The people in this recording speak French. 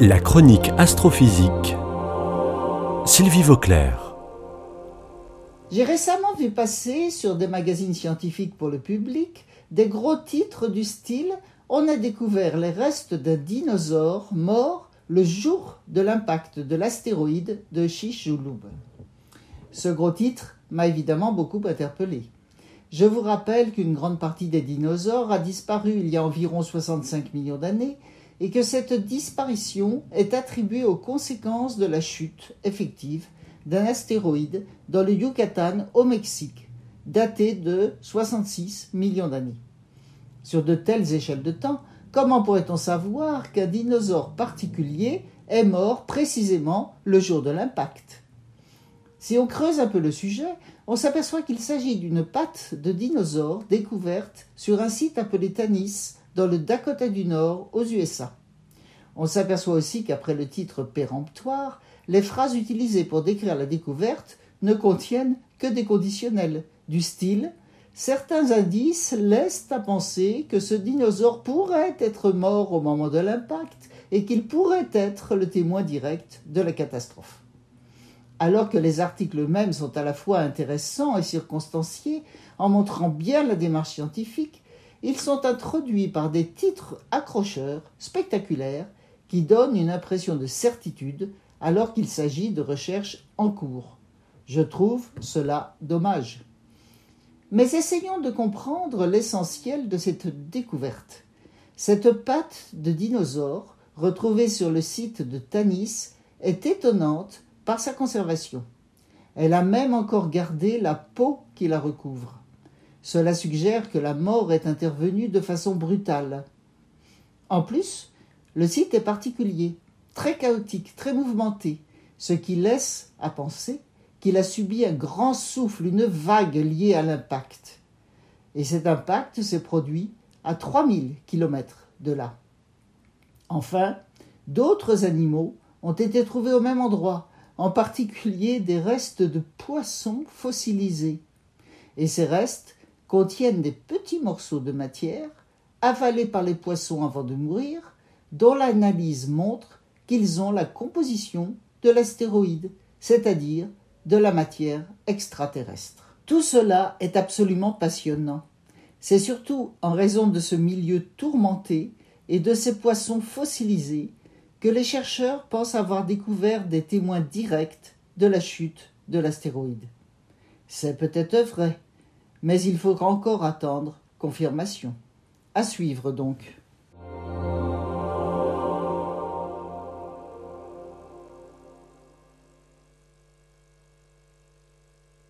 La chronique astrophysique. Sylvie Vauclair. J'ai récemment vu passer sur des magazines scientifiques pour le public des gros titres du style On a découvert les restes d'un dinosaure mort le jour de l'impact de l'astéroïde de Chicxulub. Ce gros titre m'a évidemment beaucoup interpellé. Je vous rappelle qu'une grande partie des dinosaures a disparu il y a environ 65 millions d'années et que cette disparition est attribuée aux conséquences de la chute effective d'un astéroïde dans le Yucatan au Mexique, daté de 66 millions d'années. Sur de telles échelles de temps, comment pourrait-on savoir qu'un dinosaure particulier est mort précisément le jour de l'impact? Si on creuse un peu le sujet, on s'aperçoit qu'il s'agit d'une patte de dinosaure découverte sur un site appelé Tanis, dans le Dakota du Nord, aux USA. On s'aperçoit aussi qu'après le titre péremptoire, les phrases utilisées pour décrire la découverte ne contiennent que des conditionnels, du style Certains indices laissent à penser que ce dinosaure pourrait être mort au moment de l'impact et qu'il pourrait être le témoin direct de la catastrophe. Alors que les articles eux-mêmes sont à la fois intéressants et circonstanciés, en montrant bien la démarche scientifique, ils sont introduits par des titres accrocheurs, spectaculaires, qui donnent une impression de certitude alors qu'il s'agit de recherches en cours. Je trouve cela dommage. Mais essayons de comprendre l'essentiel de cette découverte. Cette patte de dinosaure, retrouvée sur le site de Tanis, est étonnante par sa conservation. Elle a même encore gardé la peau qui la recouvre. Cela suggère que la mort est intervenue de façon brutale. En plus, le site est particulier, très chaotique, très mouvementé, ce qui laisse à penser qu'il a subi un grand souffle, une vague liée à l'impact. Et cet impact s'est produit à 3000 km de là. Enfin, d'autres animaux ont été trouvés au même endroit, en particulier des restes de poissons fossilisés. Et ces restes contiennent des petits morceaux de matière avalés par les poissons avant de mourir, dont l'analyse montre qu'ils ont la composition de l'astéroïde, c'est-à-dire de la matière extraterrestre. Tout cela est absolument passionnant. C'est surtout en raison de ce milieu tourmenté et de ces poissons fossilisés que les chercheurs pensent avoir découvert des témoins directs de la chute de l'astéroïde. C'est peut-être vrai, mais il faudra encore attendre confirmation. À suivre donc.